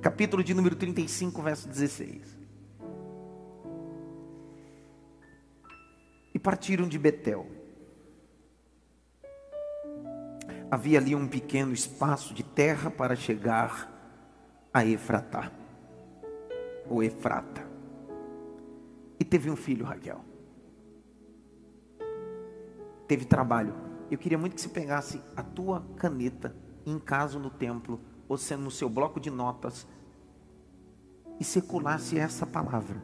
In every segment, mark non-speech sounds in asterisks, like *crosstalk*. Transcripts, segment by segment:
capítulo de número 35, verso 16. E partiram de Betel. Havia ali um pequeno espaço de terra para chegar a Efratá, ou Efrata. E teve um filho, Raquel. Teve trabalho. Eu queria muito que você pegasse a tua caneta em casa no templo, ou sendo no seu bloco de notas, e circulasse essa palavra.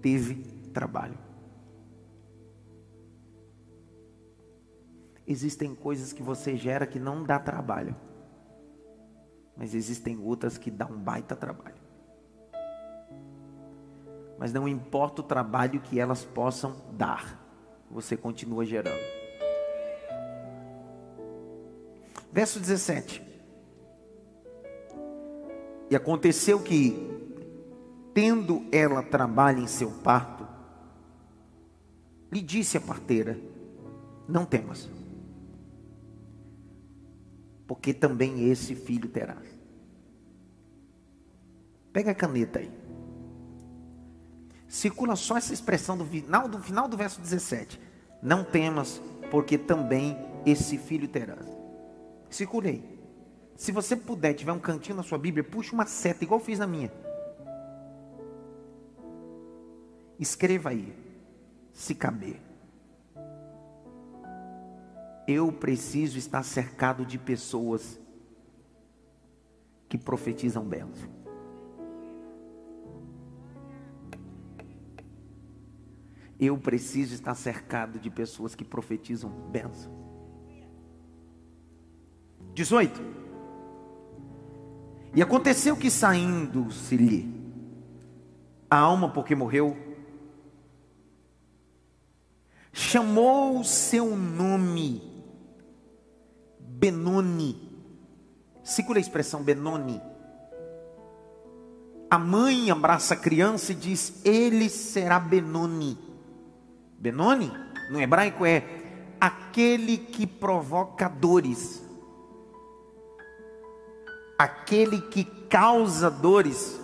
Teve trabalho. Existem coisas que você gera que não dá trabalho. Mas existem outras que dão um baita trabalho. Mas não importa o trabalho que elas possam dar, você continua gerando. Verso 17. E aconteceu que, tendo ela trabalho em seu parto, lhe disse a parteira: Não temas porque também esse filho terás. Pega a caneta aí. Circula só essa expressão do final do final do verso 17. Não temas, porque também esse filho terás. Circule aí. Se você puder, tiver um cantinho na sua Bíblia, puxa uma seta, igual fiz na minha. Escreva aí, se caber eu preciso estar cercado de pessoas que profetizam bênção. Eu preciso estar cercado de pessoas que profetizam bênção. 18. E aconteceu que saindo-se-lhe a alma porque morreu, chamou o seu nome Benoni. Segura a expressão Benoni. A mãe abraça a criança e diz: Ele será Benoni. Benoni, no hebraico, é aquele que provoca dores, aquele que causa dores.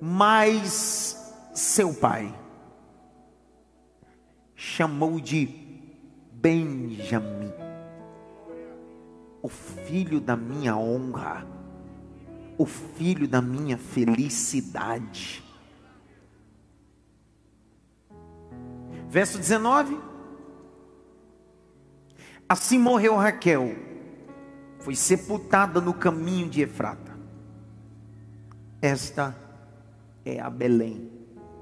Mas seu pai chamou de Benjamim, o filho da minha honra, o filho da minha felicidade. Verso 19: Assim morreu Raquel, foi sepultada no caminho de Efrata. Esta é a Belém.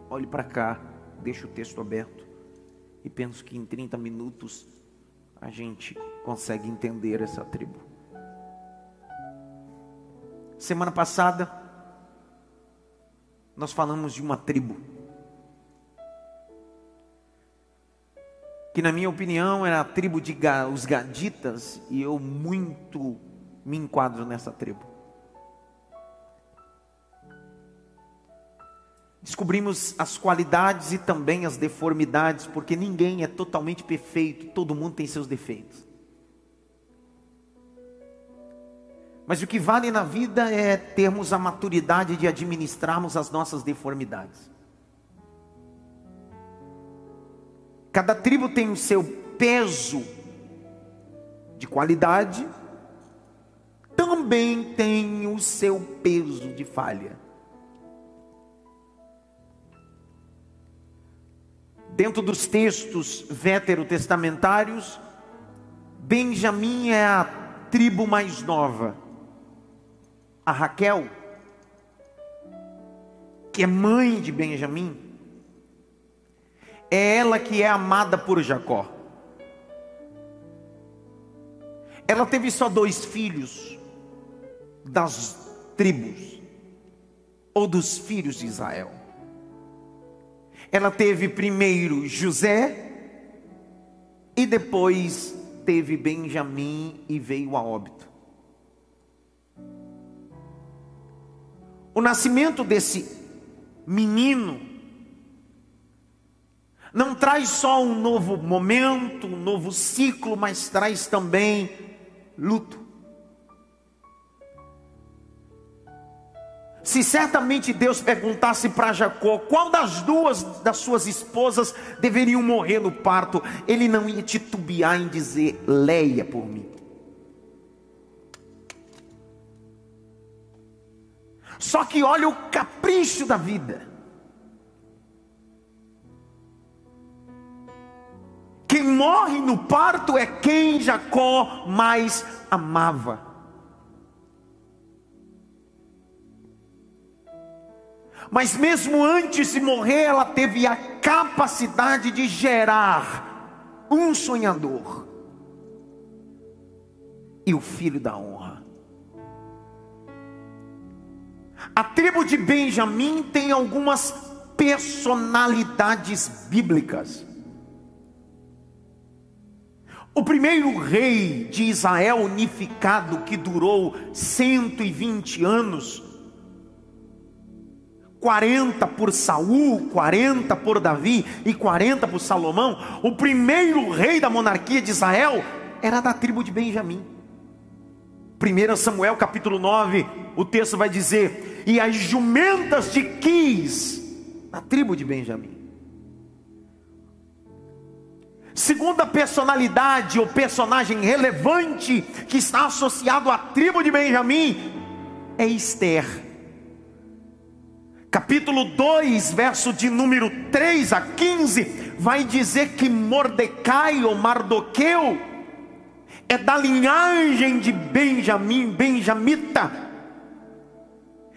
Olhe para cá, deixa o texto aberto e penso que em 30 minutos a gente consegue entender essa tribo. Semana passada, nós falamos de uma tribo. Que, na minha opinião, era a tribo de os Gaditas, e eu muito me enquadro nessa tribo. Descobrimos as qualidades e também as deformidades, porque ninguém é totalmente perfeito, todo mundo tem seus defeitos. Mas o que vale na vida é termos a maturidade de administrarmos as nossas deformidades. Cada tribo tem o seu peso de qualidade, também tem o seu peso de falha. Dentro dos textos veterotestamentários, Benjamim é a tribo mais nova. A Raquel, que é mãe de Benjamim, é ela que é amada por Jacó. Ela teve só dois filhos das tribos, ou dos filhos de Israel. Ela teve primeiro José e depois teve Benjamim e veio a óbito. O nascimento desse menino não traz só um novo momento, um novo ciclo, mas traz também luto. Se certamente Deus perguntasse para Jacó qual das duas das suas esposas deveriam morrer no parto, ele não ia titubear em dizer Leia por mim. Só que olha o capricho da vida. Quem morre no parto é quem Jacó mais amava. Mas mesmo antes de morrer, ela teve a capacidade de gerar um sonhador e o filho da honra. A tribo de Benjamim tem algumas personalidades bíblicas. O primeiro rei de Israel unificado, que durou 120 anos, 40 por Saul, 40 por Davi e 40 por Salomão, o primeiro rei da monarquia de Israel era da tribo de Benjamim. 1 Samuel capítulo 9, o texto vai dizer: E as jumentas de Quis, da tribo de Benjamim. Segunda personalidade ou personagem relevante que está associado à tribo de Benjamim é Esther capítulo 2, verso de número 3 a 15, vai dizer que Mordecai ou Mardoqueu é da linhagem de Benjamim, benjamita.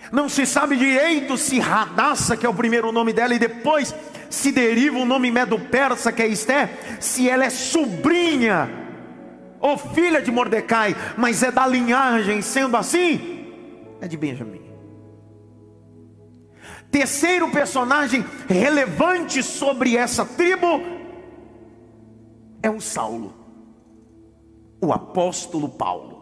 Não se sabe direito se Radassa, que é o primeiro nome dela, e depois se deriva o nome medo-persa, que é Esté, se ela é sobrinha ou filha de Mordecai, mas é da linhagem, sendo assim, é de Benjamim. Terceiro personagem relevante sobre essa tribo é o Saulo, o apóstolo Paulo.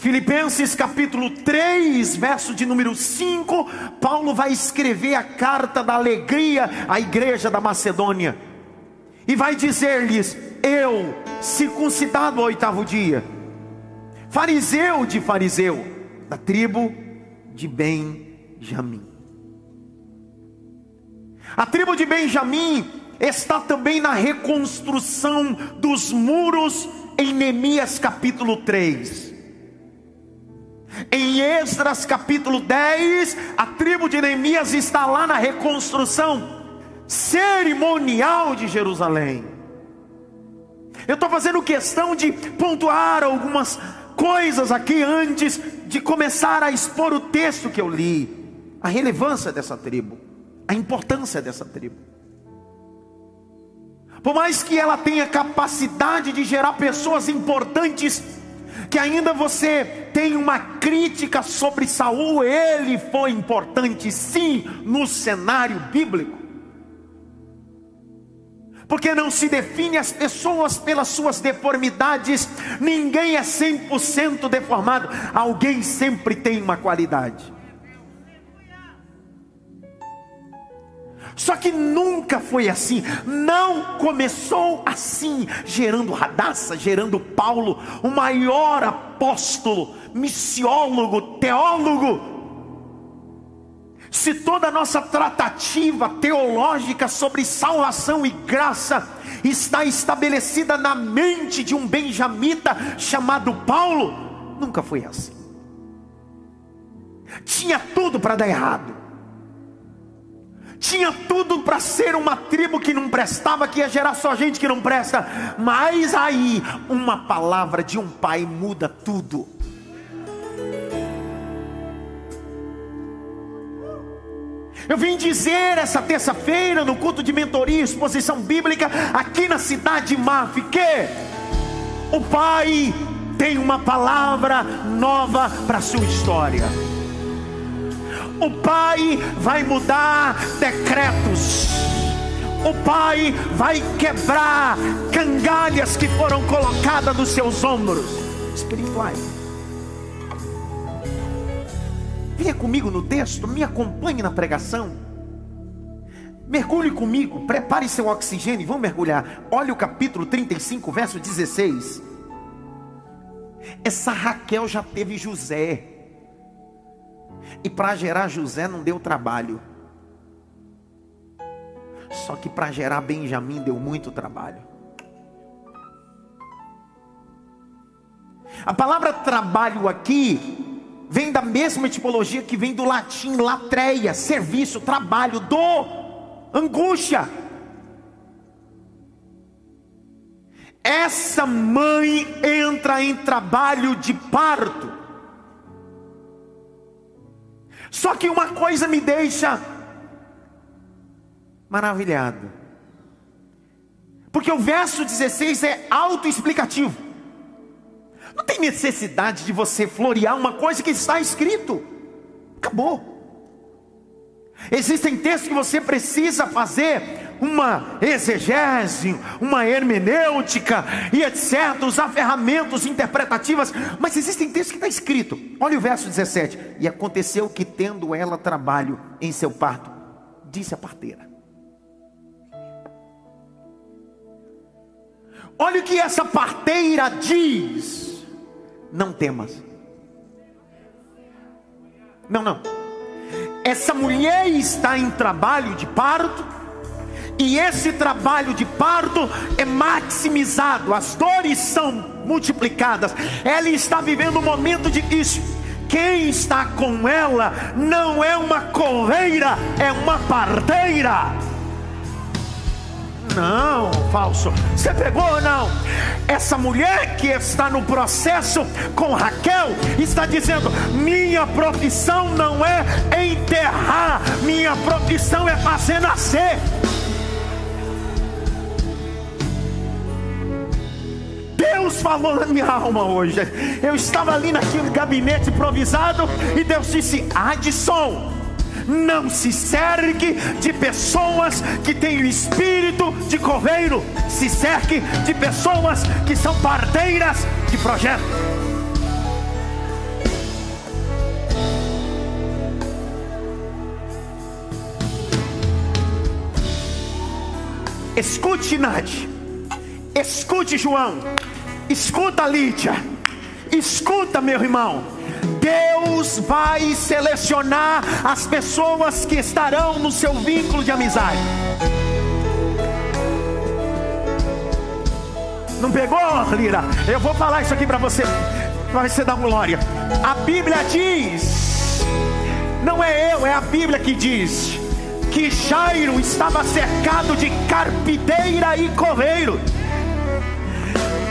Filipenses capítulo 3, verso de número 5, Paulo vai escrever a carta da alegria à igreja da Macedônia. E vai dizer-lhes: Eu, circuncidado ao oitavo dia, fariseu de fariseu, da tribo de Benjamim. A tribo de Benjamim está também na reconstrução dos muros em Neemias capítulo 3. Em Esdras capítulo 10, a tribo de Neemias está lá na reconstrução cerimonial de Jerusalém. Eu estou fazendo questão de pontuar algumas coisas aqui antes de começar a expor o texto que eu li, a relevância dessa tribo a importância dessa tribo. Por mais que ela tenha capacidade de gerar pessoas importantes, que ainda você tem uma crítica sobre Saul, ele foi importante sim no cenário bíblico. Porque não se define as pessoas pelas suas deformidades, ninguém é 100% deformado, alguém sempre tem uma qualidade. Só que nunca foi assim, não começou assim, gerando Radassa, gerando Paulo, o maior apóstolo, missiólogo, teólogo. Se toda a nossa tratativa teológica sobre salvação e graça está estabelecida na mente de um benjamita chamado Paulo, nunca foi assim. Tinha tudo para dar errado tinha tudo para ser uma tribo que não prestava, que ia gerar só gente que não presta, mas aí uma palavra de um pai muda tudo. Eu vim dizer essa terça-feira no culto de mentoria exposição bíblica aqui na cidade de Maf que o Pai tem uma palavra nova para a sua história o Pai vai mudar decretos. O Pai vai quebrar cangalhas que foram colocadas nos seus ombros espirituais. Venha comigo no texto, me acompanhe na pregação. Mergulhe comigo, prepare seu oxigênio, vamos mergulhar. Olha o capítulo 35, verso 16. Essa Raquel já teve José. E para gerar José não deu trabalho. Só que para gerar Benjamim deu muito trabalho. A palavra trabalho aqui vem da mesma etimologia que vem do latim latreia, serviço, trabalho, dor, angústia. Essa mãe entra em trabalho de parto. Só que uma coisa me deixa maravilhado. Porque o verso 16 é autoexplicativo. Não tem necessidade de você florear uma coisa que está escrito. Acabou. Existem textos que você precisa fazer uma exegese, uma hermenêutica e etc. Usar ferramentas interpretativas. Mas existem textos que está escrito. Olha o verso 17. E aconteceu que, tendo ela trabalho em seu parto, disse a parteira: Olha o que essa parteira diz não temas. Não, não. Essa mulher está em trabalho de parto, e esse trabalho de parto é maximizado, as dores são multiplicadas. Ela está vivendo um momento difícil. Quem está com ela não é uma coveira, é uma parteira. Não, falso. Você pegou ou não? Essa mulher que está no processo com Raquel está dizendo: minha profissão não é enterrar, minha profissão é fazer nascer. Deus falou na minha alma hoje. Eu estava ali naquele gabinete improvisado e Deus disse: Adson não se cerque de pessoas que têm o espírito de coveiro, se cerque de pessoas que são parteiras de projeto. Escute, Nath. Escute, João. Escuta, Lídia. Escuta, meu irmão. Deus vai selecionar as pessoas que estarão no seu vínculo de amizade. Não pegou, Lira? Eu vou falar isso aqui para você, para você dar glória. A Bíblia diz, não é eu, é a Bíblia que diz, que Jairo estava cercado de carpideira e coveiro.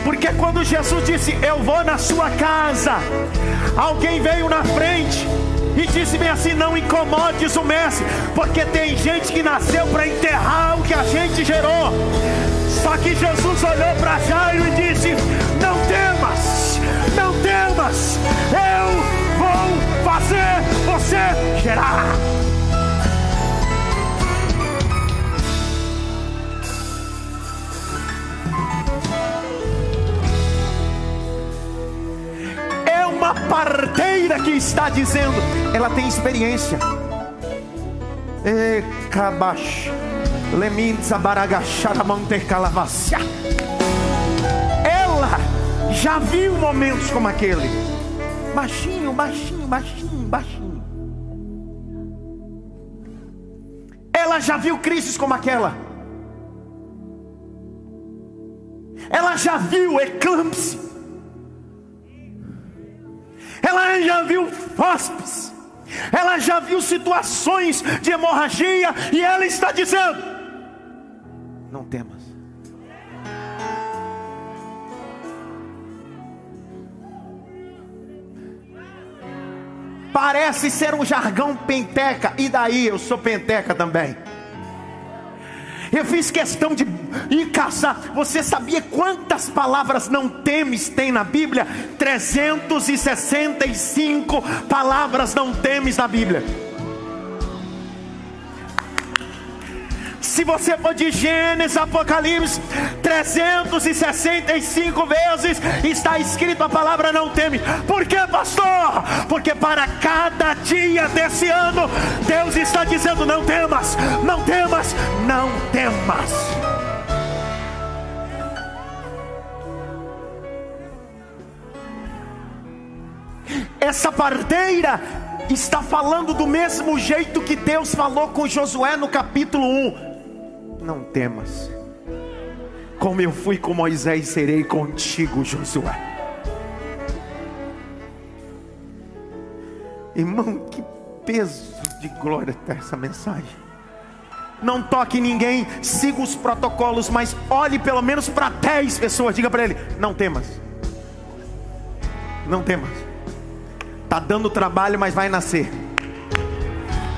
Porque quando Jesus disse: Eu vou na sua casa, alguém veio na frente e disse bem assim: Não incomodes o mestre, porque tem gente que nasceu para enterrar o que a gente gerou. Só que Jesus olhou para Jairo e disse: Não temas, não temas, eu vou fazer você gerar. Uma parteira que está dizendo, ela tem experiência. Ela já viu momentos como aquele. Baixinho, baixinho, baixinho, baixinho. Ela já viu crises como aquela. Ela já viu eclâmpsia ela já viu fóspes, ela já viu situações de hemorragia, e ela está dizendo: Não temas. Parece ser um jargão penteca, e daí eu sou penteca também. Eu fiz questão de ir caçar. Você sabia quantas palavras não temes tem na Bíblia? 365 palavras não temes na Bíblia. Se você for de Gênesis, Apocalipse, 365 vezes está escrito a palavra não teme. Por que, pastor? Porque para cada dia desse ano, Deus está dizendo: não temas, não temas, não temas. Essa parteira está falando do mesmo jeito que Deus falou com Josué no capítulo 1. Não temas, como eu fui com Moisés, serei contigo, Josué. Irmão, que peso de glória está essa mensagem. Não toque ninguém, siga os protocolos, mas olhe pelo menos para 10 pessoas. Diga para ele: não temas. Não temas. Tá dando trabalho, mas vai nascer.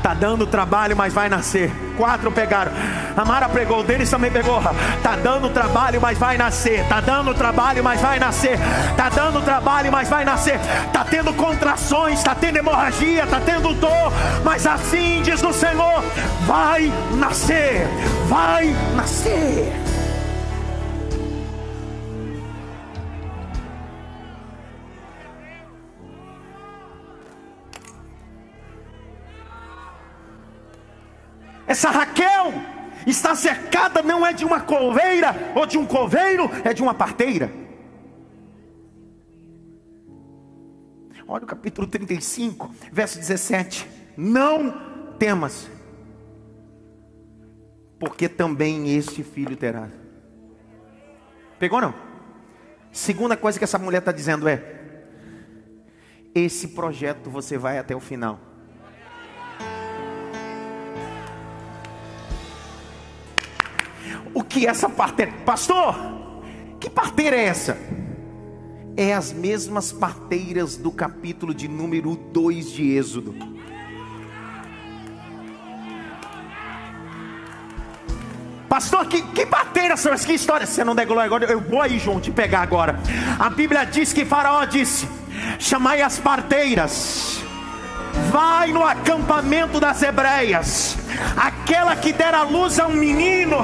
Tá dando trabalho, mas vai nascer. Quatro pegaram. A Mara pregou, o Denis também pegou. Tá dando trabalho, mas vai nascer. Tá dando trabalho, mas vai nascer. Tá dando trabalho, mas vai nascer. Tá tendo contrações, tá tendo hemorragia, tá tendo dor, mas assim diz o Senhor: vai nascer. Vai nascer. Essa Raquel está cercada não é de uma coveira ou de um coveiro, é de uma parteira. Olha o capítulo 35, verso 17. Não temas, porque também este filho terá. Pegou não? Segunda coisa que essa mulher está dizendo é: esse projeto você vai até o final. O que essa parteira. Pastor, que parteira é essa? É as mesmas parteiras do capítulo de número 2 de Êxodo. Pastor, que, que parteiras são essas? Que história? Você não der glória agora, eu vou aí, João, te pegar agora. A Bíblia diz que Faraó disse: Chamai as parteiras vai no acampamento das hebreias. Aquela que der a luz a um menino,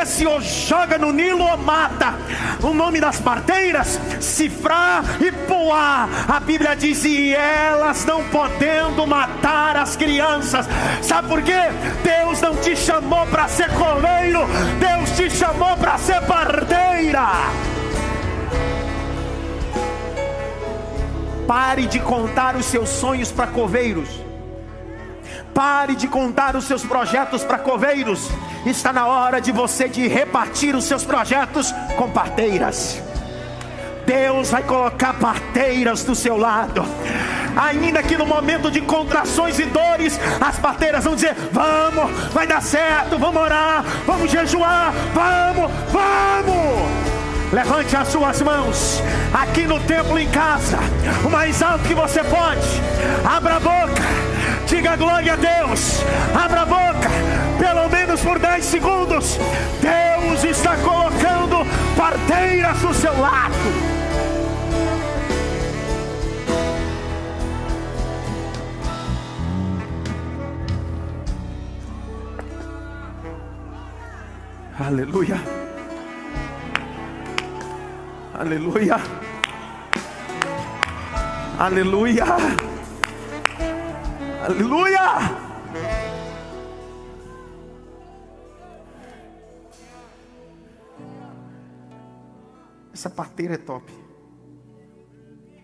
esse o joga no Nilo ou mata. O nome das parteiras, Cifrá e Poá. A Bíblia diz: e elas não podendo matar as crianças. Sabe por quê? Deus não te chamou para ser coleiro, Deus te chamou para ser parteira. Pare de contar os seus sonhos para coveiros. Pare de contar os seus projetos para coveiros. Está na hora de você de repartir os seus projetos com parteiras. Deus vai colocar parteiras do seu lado. Ainda que no momento de contrações e dores, as parteiras vão dizer: Vamos, vai dar certo, vamos orar, vamos jejuar, vamos, vamos. Levante as suas mãos aqui no templo em casa, o mais alto que você pode. Abra a boca, diga glória a Deus. Abra a boca, pelo menos por 10 segundos. Deus está colocando parteiras do seu lado. Aleluia. Aleluia. Aleluia. Aleluia. Essa parteira é top.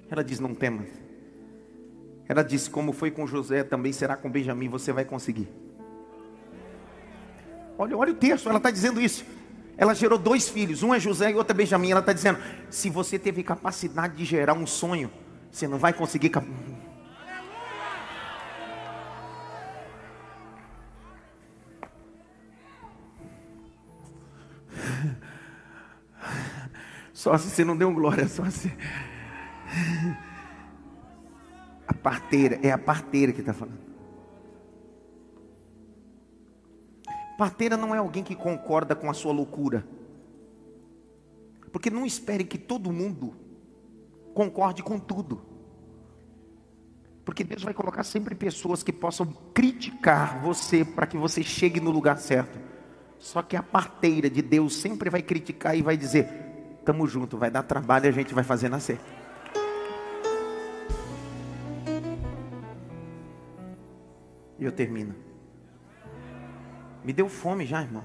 Ela diz: Não tema. Ela diz: Como foi com José, também será com Benjamim, você vai conseguir. Olha, olha o texto, ela está dizendo isso. Ela gerou dois filhos, um é José e outro é Benjamim. Ela está dizendo: se você teve capacidade de gerar um sonho, você não vai conseguir. Só se você não deu glória, só se. A parteira, é a parteira que está falando. Parteira não é alguém que concorda com a sua loucura. Porque não espere que todo mundo concorde com tudo. Porque Deus vai colocar sempre pessoas que possam criticar você para que você chegue no lugar certo. Só que a parteira de Deus sempre vai criticar e vai dizer: Tamo junto, vai dar trabalho e a gente vai fazer nascer. E eu termino. Me deu fome já, irmão.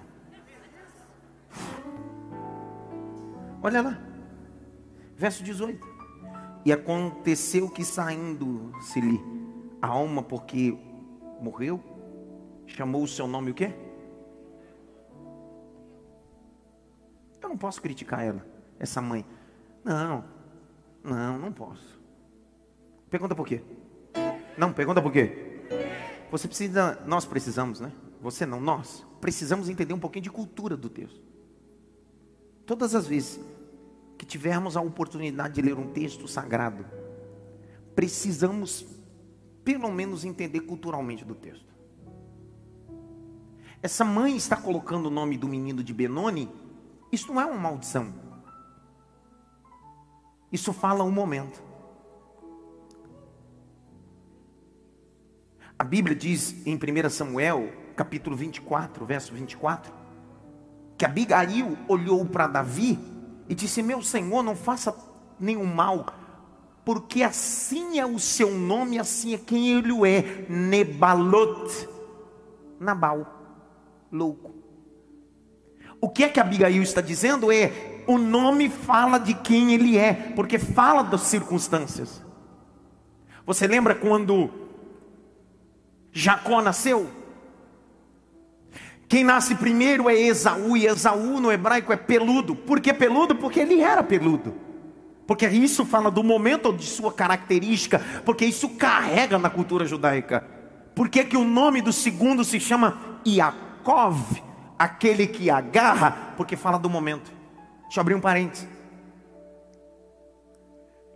Olha lá. Verso 18. E aconteceu que saindo-se-lhe a alma porque morreu, chamou o seu nome o quê? Eu não posso criticar ela, essa mãe. Não, não, não posso. Pergunta por quê? Não, pergunta por quê? Você precisa, nós precisamos, né? Você não, nós precisamos entender um pouquinho de cultura do texto. Todas as vezes que tivermos a oportunidade de ler um texto sagrado, precisamos pelo menos entender culturalmente do texto. Essa mãe está colocando o nome do menino de Benoni, isso não é uma maldição. Isso fala um momento. A Bíblia diz em 1 Samuel, capítulo 24, verso 24, que Abigail olhou para Davi e disse: Meu Senhor, não faça nenhum mal, porque assim é o seu nome, assim é quem ele é, Nebalot, Nabal, louco. O que é que Abigail está dizendo é: o nome fala de quem ele é, porque fala das circunstâncias. Você lembra quando Jacó nasceu. Quem nasce primeiro é Esaú, e Esaú no hebraico é peludo. Por que peludo? Porque ele era peludo. Porque isso fala do momento de sua característica, porque isso carrega na cultura judaica. Por que, que o nome do segundo se chama Yaakov, aquele que agarra? Porque fala do momento. Deixa eu abrir um parênteses.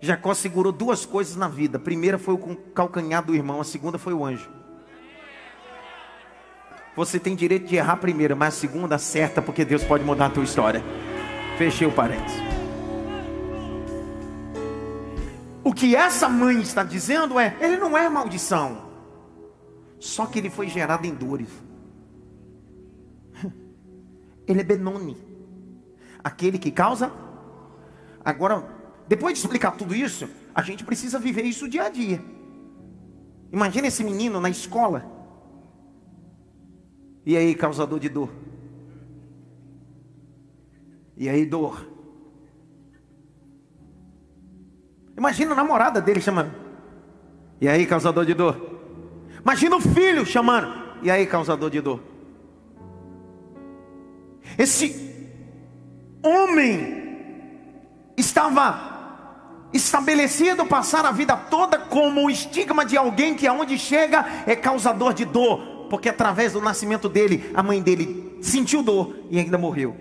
Jacó segurou duas coisas na vida. A primeira foi o calcanhar do irmão, a segunda foi o anjo. Você tem direito de errar a primeira, mas a segunda acerta, porque Deus pode mudar a tua história. Fechei o parênteses. O que essa mãe está dizendo é: ele não é maldição, só que ele foi gerado em dores. *laughs* Ele é Benoni, aquele que causa. Agora, depois de explicar tudo isso, a gente precisa viver isso dia a dia. Imagina esse menino na escola e aí, causador de dor? E aí, dor? Imagina a namorada dele chamando. E aí, causador de dor? Imagina o filho chamando. E aí, causador de dor? Esse homem estava estabelecido passar a vida toda como o estigma de alguém que aonde chega é causador de dor porque através do nascimento dele, a mãe dele sentiu dor e ainda morreu.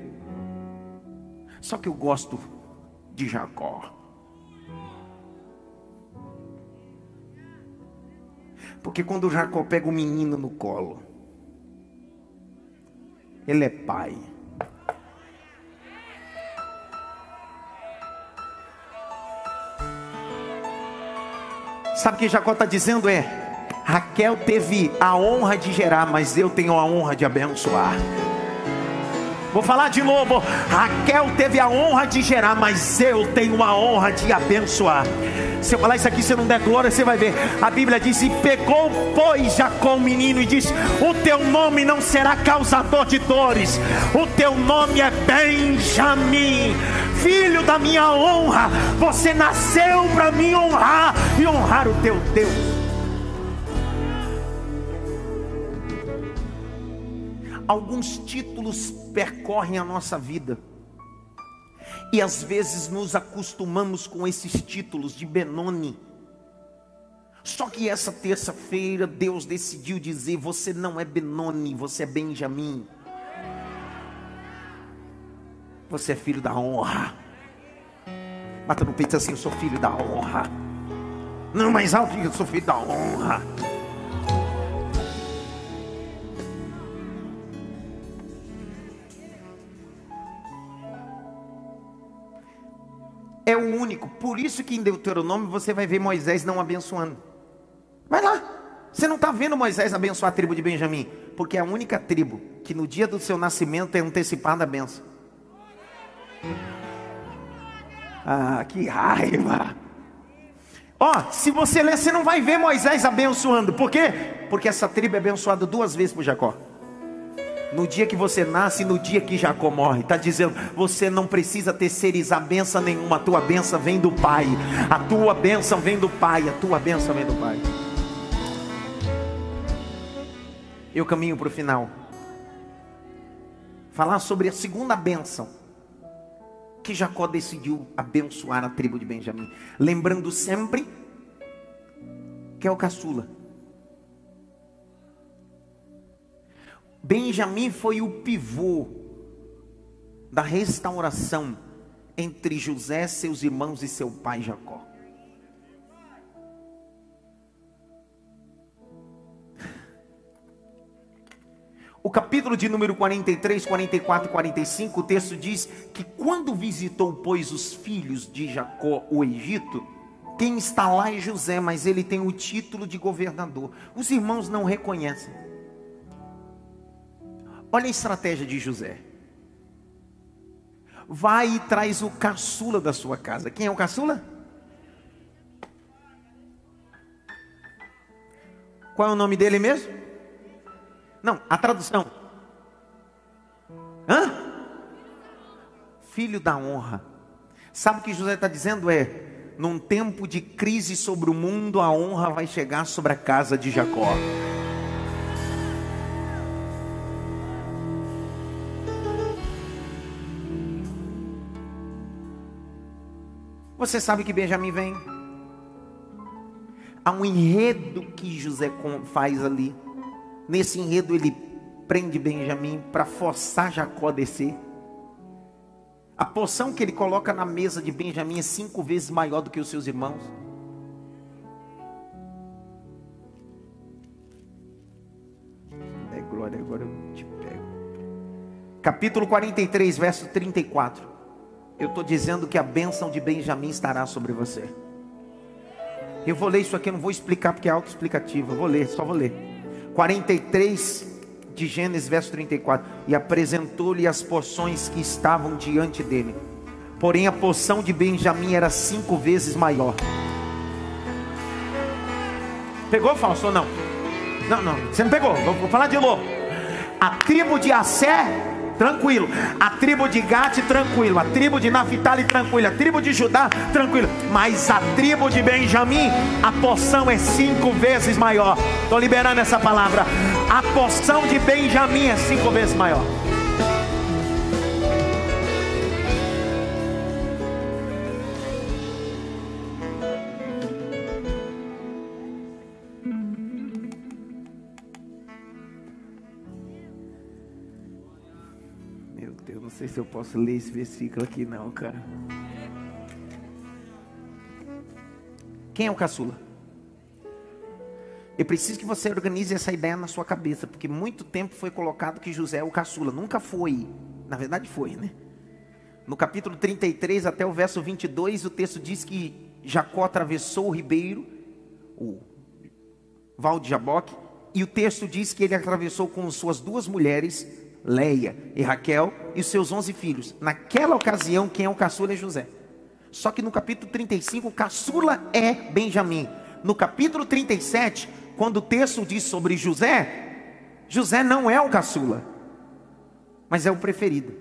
Só que eu gosto de Jacó. Porque quando Jacó pega o menino no colo, ele é pai. Sabe o que Jacó está dizendo? É: Raquel teve a honra de gerar, mas eu tenho a honra de abençoar. Vou falar de novo. Raquel teve a honra de gerar, mas eu tenho a honra de abençoar. Se eu falar isso aqui, se não der glória, você vai ver. A Bíblia diz: E pegou, pois, Jacó o menino, e disse: O teu nome não será causador de dores, o teu nome é Benjamim, filho da minha honra. Você nasceu para me honrar e honrar o teu Deus. Alguns títulos percorrem a nossa vida. E às vezes nos acostumamos com esses títulos de Benoni. Só que essa terça-feira Deus decidiu dizer: você não é Benoni, você é Benjamim. Você é filho da honra. Mata no peito assim: eu sou filho da honra. Não, mais alto, eu sou filho da honra. Por isso que em Deuteronômio você vai ver Moisés não abençoando. Vai lá. Você não está vendo Moisés abençoar a tribo de Benjamim? Porque é a única tribo que no dia do seu nascimento é antecipada a benção. Ah, que raiva! Ó, oh, se você ler, você não vai ver Moisés abençoando. Por quê? Porque essa tribo é abençoada duas vezes por Jacó. No dia que você nasce no dia que Jacó morre. Está dizendo, você não precisa terceirizar benção nenhuma. A tua benção vem do Pai. A tua benção vem do Pai. A tua benção vem do Pai. Eu caminho para o final. Falar sobre a segunda benção que Jacó decidiu abençoar a tribo de Benjamim. Lembrando sempre que é o caçula. Benjamim foi o pivô da restauração entre José, seus irmãos e seu pai Jacó. O capítulo de número 43, 44 e 45, o texto diz que quando visitou, pois, os filhos de Jacó o Egito, quem está lá é José, mas ele tem o título de governador. Os irmãos não reconhecem. Olha a estratégia de José. Vai e traz o caçula da sua casa. Quem é o caçula? Qual é o nome dele mesmo? Não, a tradução. Hã? Filho da honra. Sabe o que José está dizendo? É: num tempo de crise sobre o mundo, a honra vai chegar sobre a casa de Jacó. Você sabe que Benjamim vem? Há um enredo que José faz ali. Nesse enredo ele prende Benjamim para forçar Jacó a descer. A porção que ele coloca na mesa de Benjamim é cinco vezes maior do que os seus irmãos. É glória, agora eu te pego. Capítulo 43, verso 34 eu estou dizendo que a bênção de Benjamim estará sobre você. Eu vou ler isso aqui, não vou explicar porque é autoexplicativo. Eu vou ler, só vou ler. 43 de Gênesis, verso 34. E apresentou-lhe as porções que estavam diante dele. Porém, a porção de Benjamim era cinco vezes maior. Pegou, Fausto, ou não? Não, não, você não pegou. Vou falar de novo. A tribo de Assé tranquilo. A tribo de Gate, tranquilo. A tribo de Naphtali, tranquilo. A tribo de Judá, tranquilo. Mas a tribo de Benjamim, a porção é cinco vezes maior. Estou liberando essa palavra. A porção de Benjamim é cinco vezes maior. Sei se eu posso ler esse versículo aqui, não, cara. Quem é o caçula? Eu preciso que você organize essa ideia na sua cabeça, porque muito tempo foi colocado que José é o caçula. Nunca foi. Na verdade, foi, né? No capítulo 33 até o verso 22, o texto diz que Jacó atravessou o ribeiro, o Val de Jaboque, e o texto diz que ele atravessou com suas duas mulheres, Leia e Raquel e seus onze filhos. Naquela ocasião, quem é o caçula é José. Só que no capítulo 35, o caçula é Benjamim. No capítulo 37, quando o texto diz sobre José, José não é o caçula, mas é o preferido.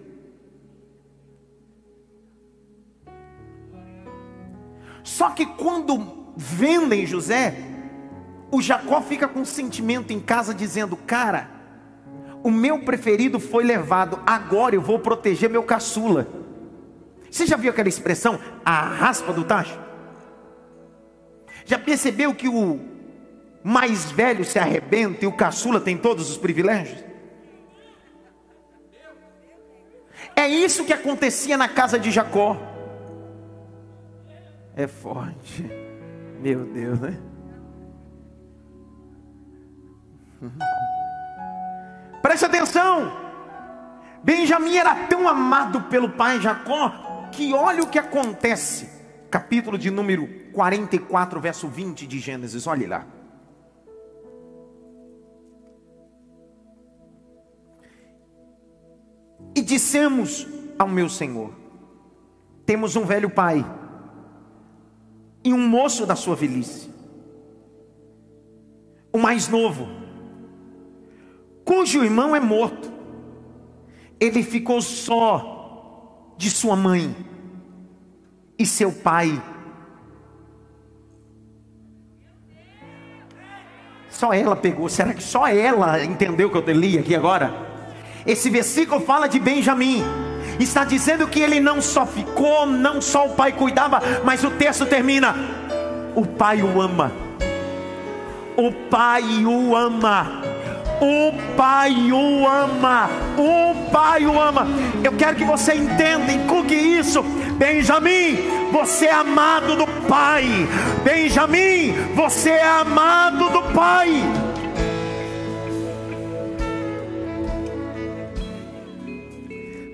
Só que quando vendem José, o Jacó fica com um sentimento em casa dizendo: Cara, o meu preferido foi levado, agora eu vou proteger meu caçula. Você já viu aquela expressão, a raspa do tacho? Já percebeu que o mais velho se arrebenta e o caçula tem todos os privilégios? É isso que acontecia na casa de Jacó. É forte, meu Deus, né? *laughs* Preste atenção. Benjamim era tão amado pelo pai Jacó que olha o que acontece. Capítulo de número 44, verso 20 de Gênesis. Olhe lá. E dissemos ao meu senhor: Temos um velho pai e um moço da sua velhice. O mais novo cujo irmão é morto. Ele ficou só de sua mãe e seu pai. Só ela pegou. Será que só ela entendeu o que eu li aqui agora? Esse versículo fala de Benjamim. Está dizendo que ele não só ficou, não só o pai cuidava, mas o texto termina: o pai o ama. O pai o ama. O Pai o ama. O Pai o ama. Eu quero que você entenda, inculque isso. Benjamim, você é amado do Pai. Benjamim, você é amado do Pai.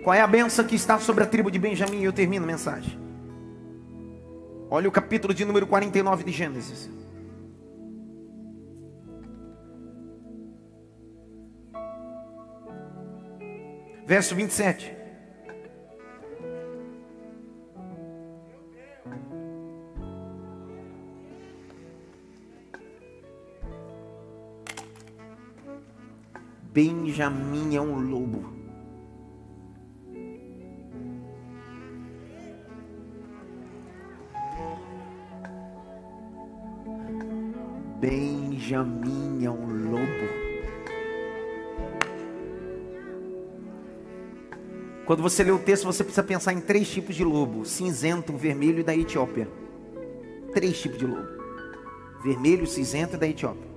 Qual é a benção que está sobre a tribo de Benjamim? Eu termino a mensagem. Olha o capítulo de número 49 de Gênesis. Verso 27. Benjamim é um lobo. Benjamim é um lobo. Quando você lê o texto, você precisa pensar em três tipos de lobo: cinzento, vermelho e da Etiópia. Três tipos de lobo: vermelho, cinzento e da Etiópia.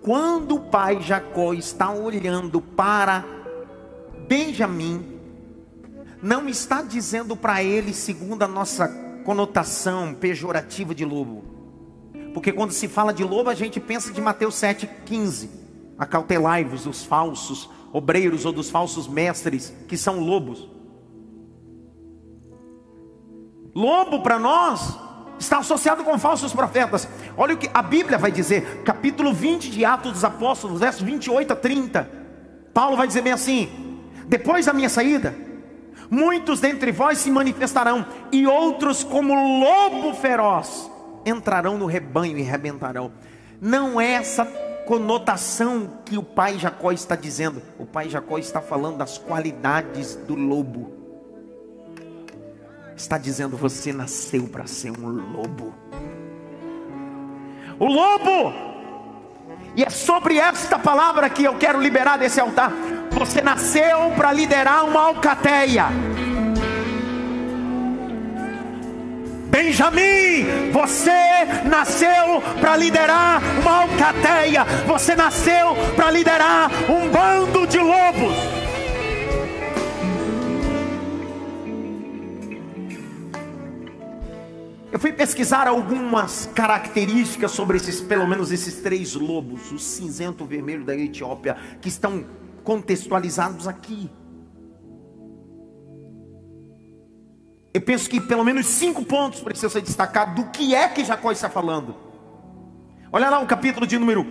Quando o pai Jacó está olhando para Benjamim, não está dizendo para ele segundo a nossa conotação pejorativa de lobo. Porque quando se fala de lobo, a gente pensa de Mateus 7,15. Acautelai-vos dos falsos obreiros ou dos falsos mestres que são lobos. Lobo para nós está associado com falsos profetas. Olha o que a Bíblia vai dizer, capítulo 20 de Atos dos Apóstolos, versos 28 a 30. Paulo vai dizer bem assim: Depois da minha saída, muitos dentre vós se manifestarão, e outros, como lobo feroz, entrarão no rebanho e rebentarão. Não é essa conotação que o pai Jacó está dizendo. O pai Jacó está falando das qualidades do lobo. Está dizendo: você nasceu para ser um lobo. O lobo, e é sobre esta palavra que eu quero liberar desse altar. Você nasceu para liderar uma alcateia. Benjamim, você nasceu para liderar uma alcateia, você nasceu para liderar um bando de lobos. Eu fui pesquisar algumas características sobre esses, pelo menos esses três lobos, o cinzento, o vermelho da Etiópia, que estão contextualizados aqui. Eu penso que pelo menos cinco pontos precisam ser destacados do que é que Jacó está falando. Olha lá o capítulo de número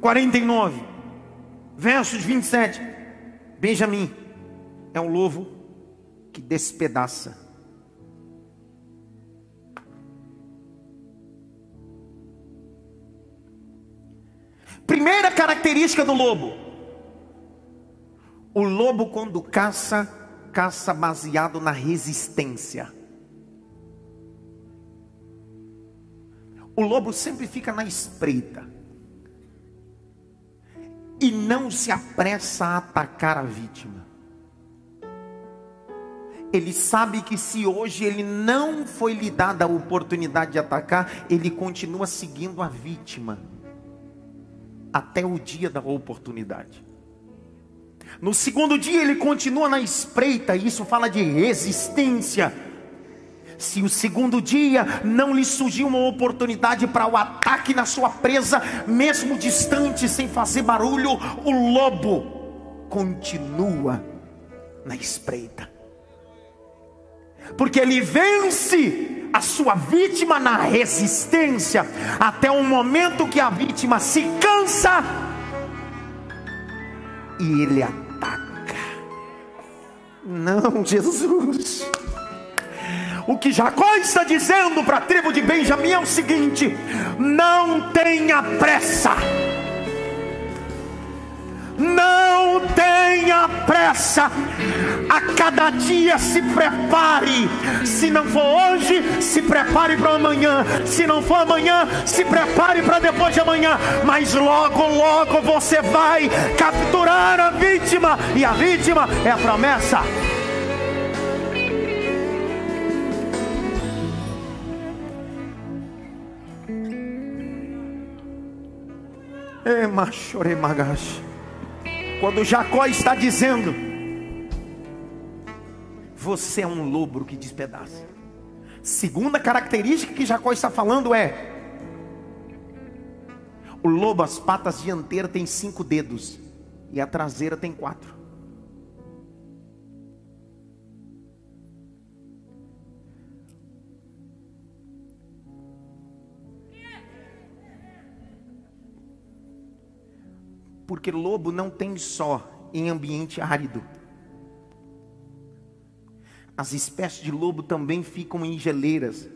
49, versos 27. Benjamim é um lobo que despedaça. Primeira característica do lobo: o lobo, quando caça, caça baseado na resistência. O lobo sempre fica na espreita e não se apressa a atacar a vítima. Ele sabe que se hoje ele não foi lhe dada a oportunidade de atacar, ele continua seguindo a vítima até o dia da oportunidade. No segundo dia ele continua na espreita, e isso fala de resistência. Se o segundo dia não lhe surgiu uma oportunidade para o ataque na sua presa, mesmo distante, sem fazer barulho, o lobo continua na espreita. Porque ele vence a sua vítima na resistência, até o momento que a vítima se cansa e ele ataca. Não, Jesus. O que Jacó está dizendo para a tribo de Benjamim é o seguinte: não tenha pressa. Não tenha pressa. A cada dia se prepare. Se não for hoje, se prepare para amanhã. Se não for amanhã, se prepare para depois de amanhã. Mas logo, logo você vai capturar a vítima. E a vítima é a promessa. Quando Jacó está dizendo: Você é um lobo que despedaça. Segunda característica que Jacó está falando é: O lobo, as patas dianteiras tem cinco dedos e a traseira tem quatro. Porque lobo não tem só em ambiente árido. As espécies de lobo também ficam em geleiras.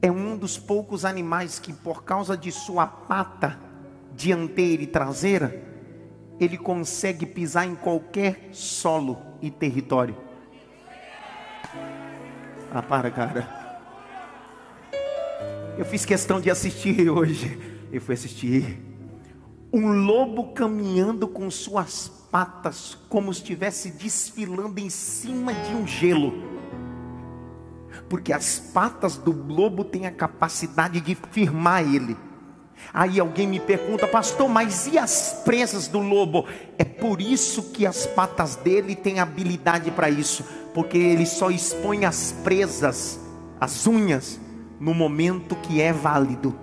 É um dos poucos animais que, por causa de sua pata dianteira e traseira, ele consegue pisar em qualquer solo e território. Ah, para, cara. Eu fiz questão de assistir *laughs* hoje. Eu fui assistir. Um lobo caminhando com suas patas, como se estivesse desfilando em cima de um gelo. Porque as patas do lobo têm a capacidade de firmar ele. Aí alguém me pergunta, pastor, mas e as presas do lobo? É por isso que as patas dele têm habilidade para isso, porque ele só expõe as presas, as unhas, no momento que é válido.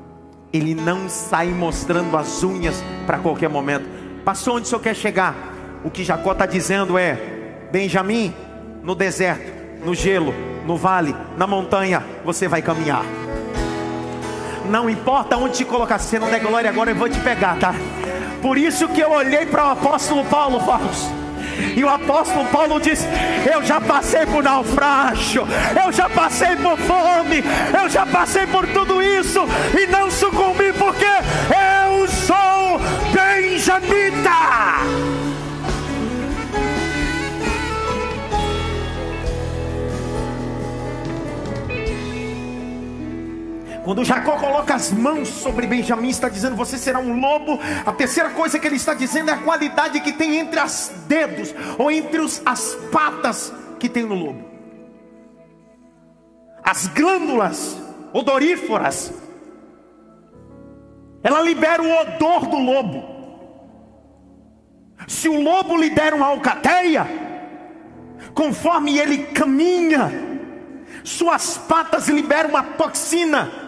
Ele não sai mostrando as unhas para qualquer momento. Passou onde o senhor quer chegar? O que Jacó está dizendo é: Benjamim, no deserto, no gelo, no vale, na montanha, você vai caminhar. Não importa onde te colocar, se você não der glória agora, eu vou te pegar, tá? Por isso que eu olhei para o apóstolo Paulo, Paulo. E o apóstolo Paulo diz: Eu já passei por naufrágio, eu já passei por fome, eu já passei por tudo isso e não sucumbi, porque eu sou benjamita. Quando Jacó coloca as mãos sobre Benjamim, está dizendo: Você será um lobo. A terceira coisa que ele está dizendo é a qualidade que tem entre os dedos, ou entre os, as patas que tem no lobo. As glândulas odoríferas, ela libera o odor do lobo. Se o lobo lhe der uma alcateia, conforme ele caminha, suas patas liberam uma toxina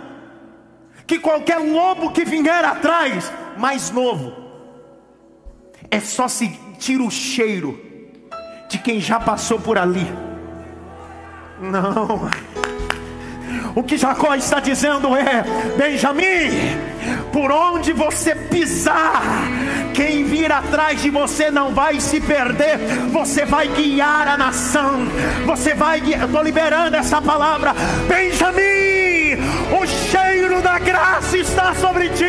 que qualquer lobo que vier atrás, mais novo, é só sentir o cheiro de quem já passou por ali. Não. O que Jacó está dizendo é: Benjamim, por onde você pisar, quem vir atrás de você não vai se perder, você vai guiar a nação, você vai guiar. Estou liberando essa palavra, Benjamim, o cheiro da graça está sobre ti.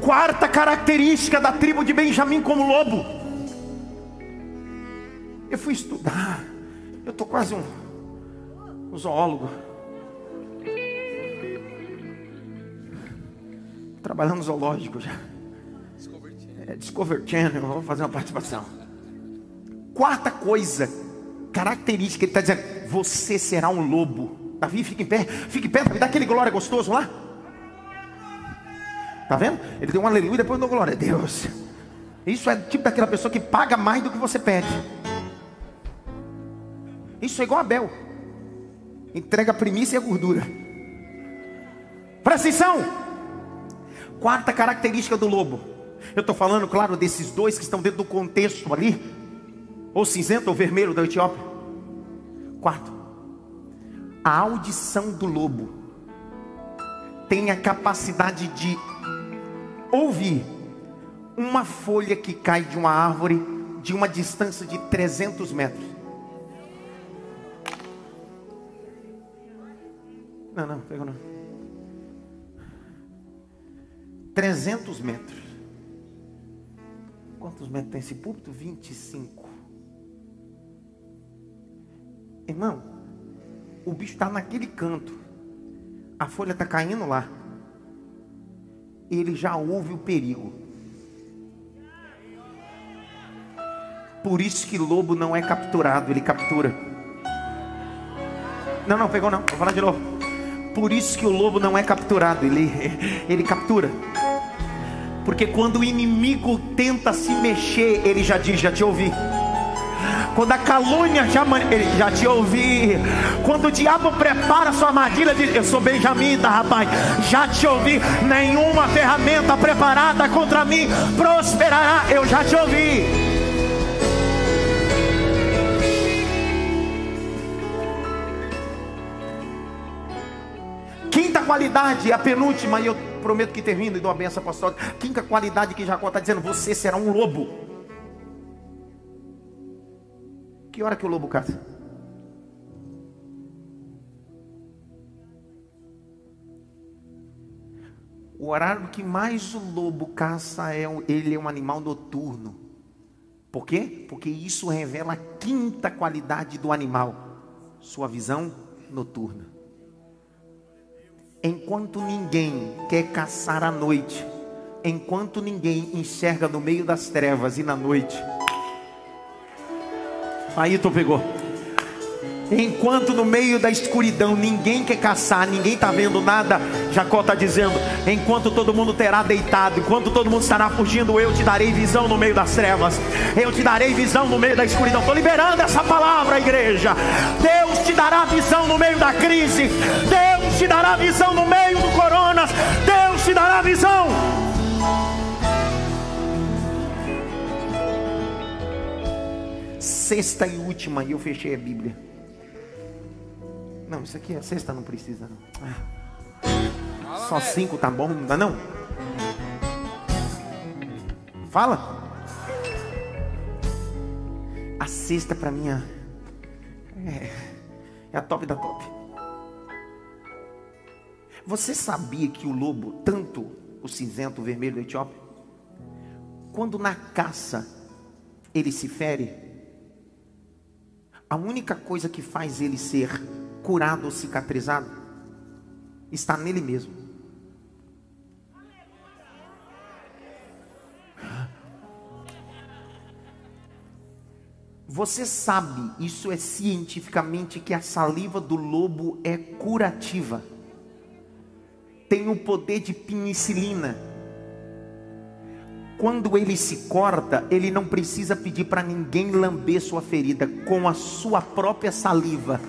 Quarta característica da tribo de Benjamim como lobo eu fui estudar. Eu estou quase um, um zoólogo. Trabalhando no zoológico já. É, Discover Channel, vou fazer uma participação. Quarta coisa, característica, ele está dizendo: você será um lobo. Davi, fica em pé, fica em pé, me dá aquele glória gostoso lá. Tá vendo? Ele deu um aleluia e depois deu glória a Deus. Isso é tipo daquela pessoa que paga mais do que você pede. Isso é igual Abel. Entrega a primícia e a gordura. Presta atenção. Quarta característica do lobo. Eu estou falando, claro, desses dois que estão dentro do contexto ali. Ou cinzento ou vermelho da Etiópia. Quarto. A audição do lobo tem a capacidade de ouvir uma folha que cai de uma árvore de uma distância de 300 metros. Não, não, pegou não. 300 metros. Quantos metros tem esse púlpito? 25. Irmão, o bicho está naquele canto. A folha está caindo lá. Ele já ouve o perigo. Por isso que lobo não é capturado, ele captura. Não, não, pegou não. Vou falar de novo. Por isso que o lobo não é capturado, ele, *laughs* ele captura. Porque quando o inimigo tenta se mexer, ele já diz: Já te ouvi. Quando a calúnia já, já te ouvi. Quando o diabo prepara sua armadilha, diz: Eu sou benjamita, rapaz. Já te ouvi. Nenhuma ferramenta preparada contra mim prosperará. Eu já te ouvi. Quinta qualidade, a penúltima, e eu prometo que termino e dou a benção apostólica. Quinta qualidade que Jacó está dizendo: Você será um lobo. Que hora que o lobo caça? O horário que mais o lobo caça é ele é um animal noturno. Por quê? Porque isso revela a quinta qualidade do animal, sua visão noturna. Enquanto ninguém quer caçar à noite, enquanto ninguém enxerga no meio das trevas e na noite, Tu pegou. Enquanto no meio da escuridão ninguém quer caçar, ninguém está vendo nada, Jacó está dizendo: enquanto todo mundo terá deitado, enquanto todo mundo estará fugindo, eu te darei visão no meio das trevas, eu te darei visão no meio da escuridão. Estou liberando essa palavra, igreja. Deus te dará visão no meio da crise, Deus te dará visão no meio do coronas, Deus te dará visão. Sexta e última, e eu fechei a Bíblia. Não, isso aqui é sexta, não precisa. Não. Ah. Só cinco tá bom, não dá não? Fala. A sexta para mim é, é a top da top. Você sabia que o lobo, tanto o cinzento, o vermelho do Etiópia, quando na caça ele se fere, a única coisa que faz ele ser curado ou cicatrizado está nele mesmo. Você sabe, isso é cientificamente, que a saliva do lobo é curativa. Tem o poder de penicilina quando ele se corta, ele não precisa pedir para ninguém lamber sua ferida com a sua própria saliva.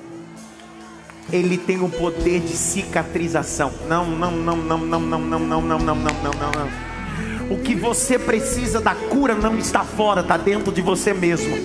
Ele tem o poder de cicatrização. Não, não, não, não, não, não, não, não, não, não, não, não, não. O que você precisa da cura não está fora, está dentro de você mesmo.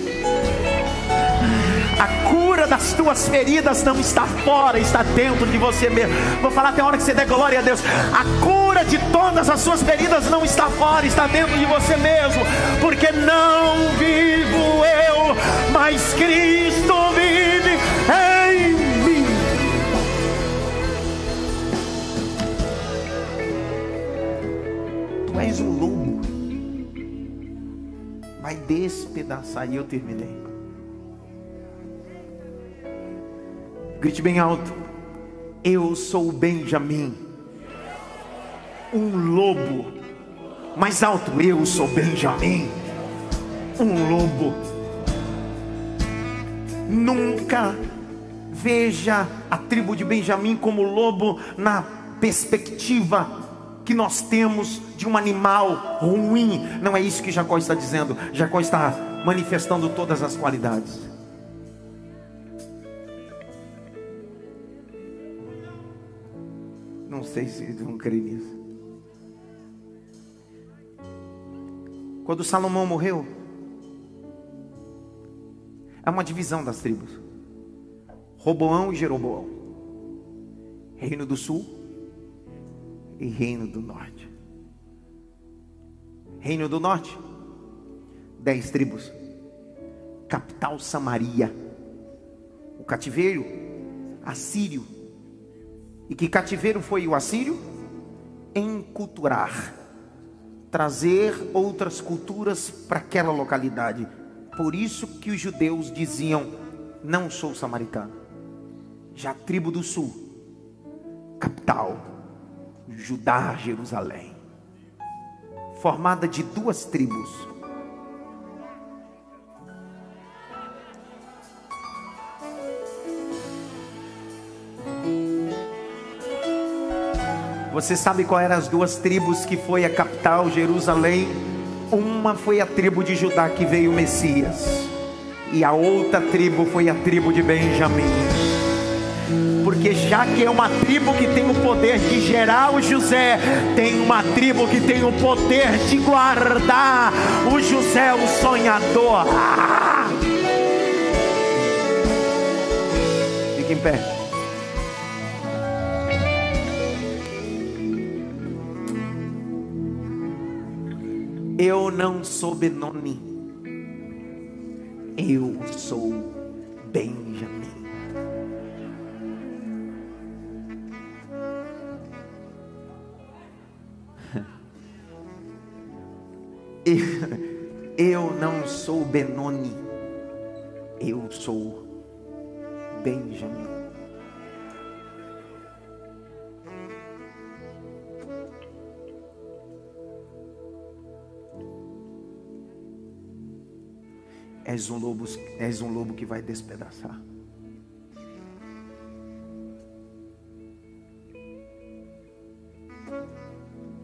A cura das tuas feridas não está fora, está dentro de você mesmo. Vou falar até a hora que você der glória a Deus. A cura de todas as suas feridas não está fora, está dentro de você mesmo. Porque não vivo eu, mas Cristo vive em mim. Tu és um lobo. Vai despedaçar e eu terminei. Grite bem alto. Eu sou Benjamim, um lobo. Mais alto, eu sou Benjamim, um lobo. Nunca veja a tribo de Benjamim como lobo na perspectiva que nós temos de um animal ruim. Não é isso que Jacó está dizendo. Jacó está manifestando todas as qualidades. sei se vão crer nisso. Quando Salomão morreu, é uma divisão das tribos: Roboão e Jeroboão. Reino do Sul, e Reino do Norte. Reino do Norte, dez tribos. Capital Samaria. O cativeiro assírio. E que cativeiro foi o assírio? Enculturar. Trazer outras culturas para aquela localidade. Por isso que os judeus diziam: Não sou samaritano. Já a tribo do sul, capital, Judá, Jerusalém, formada de duas tribos. Você sabe qual eram as duas tribos que foi a capital, Jerusalém? Uma foi a tribo de Judá que veio o Messias, e a outra tribo foi a tribo de Benjamim. Porque já que é uma tribo que tem o poder de gerar o José, tem uma tribo que tem o poder de guardar o José, o sonhador. Ah! Fique em pé. Eu não sou Benoni. Eu sou És um lobo, és um lobo que vai despedaçar.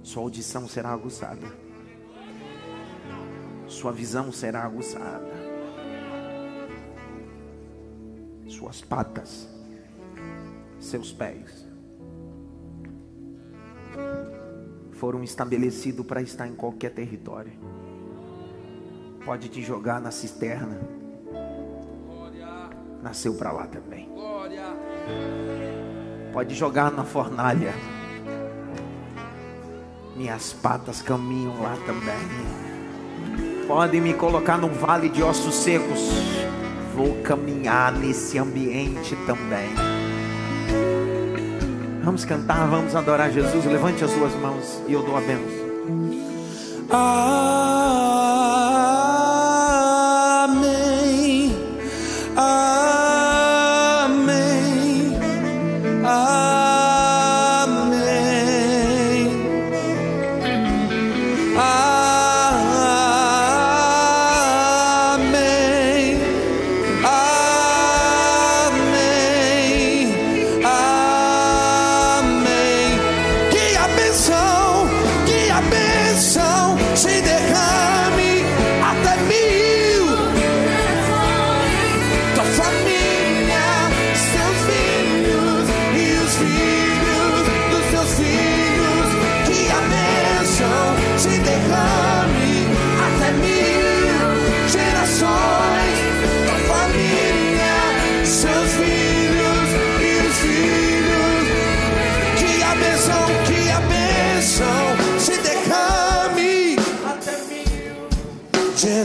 Sua audição será aguçada. Sua visão será aguçada. Suas patas, seus pés foram estabelecidos para estar em qualquer território pode te jogar na cisterna. Nasceu para lá também. Pode jogar na fornalha. Minhas patas caminham lá também. Pode me colocar num vale de ossos secos. Vou caminhar nesse ambiente também. Vamos cantar, vamos adorar Jesus. Levante as suas mãos e eu dou a bênção. Ah.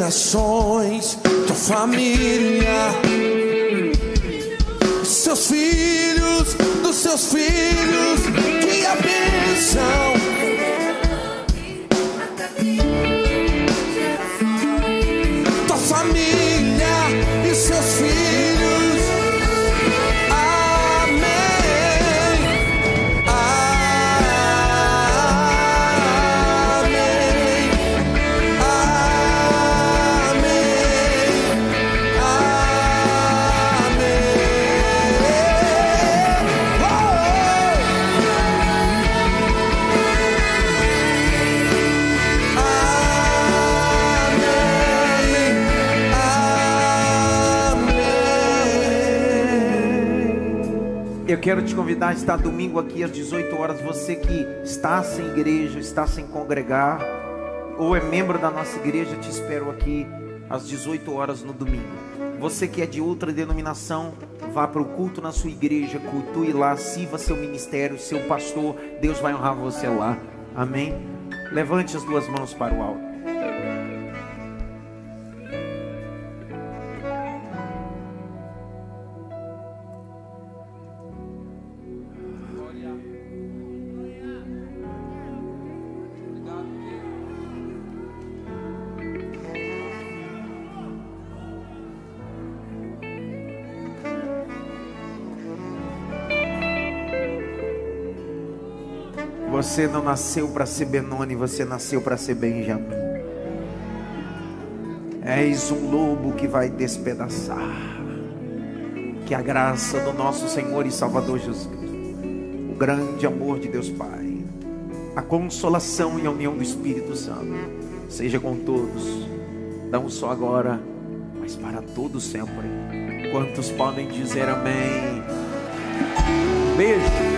Gerações, tua família, seus filhos, dos seus filhos, que a bênção. Quero te convidar a estar domingo aqui às 18 horas. Você que está sem igreja, está sem congregar, ou é membro da nossa igreja, te espero aqui às 18 horas no domingo. Você que é de outra denominação, Vá para o culto na sua igreja, cultue lá, sirva seu ministério, seu pastor. Deus vai honrar você lá. Amém? Levante as duas mãos para o alto. Você não nasceu para ser Benoni, você nasceu para ser Benjamim. És um lobo que vai despedaçar. Que a graça do nosso Senhor e Salvador Jesus o grande amor de Deus Pai, a consolação e a união do Espírito Santo, seja com todos, não só agora, mas para todos sempre. Quantos podem dizer amém? Beijo.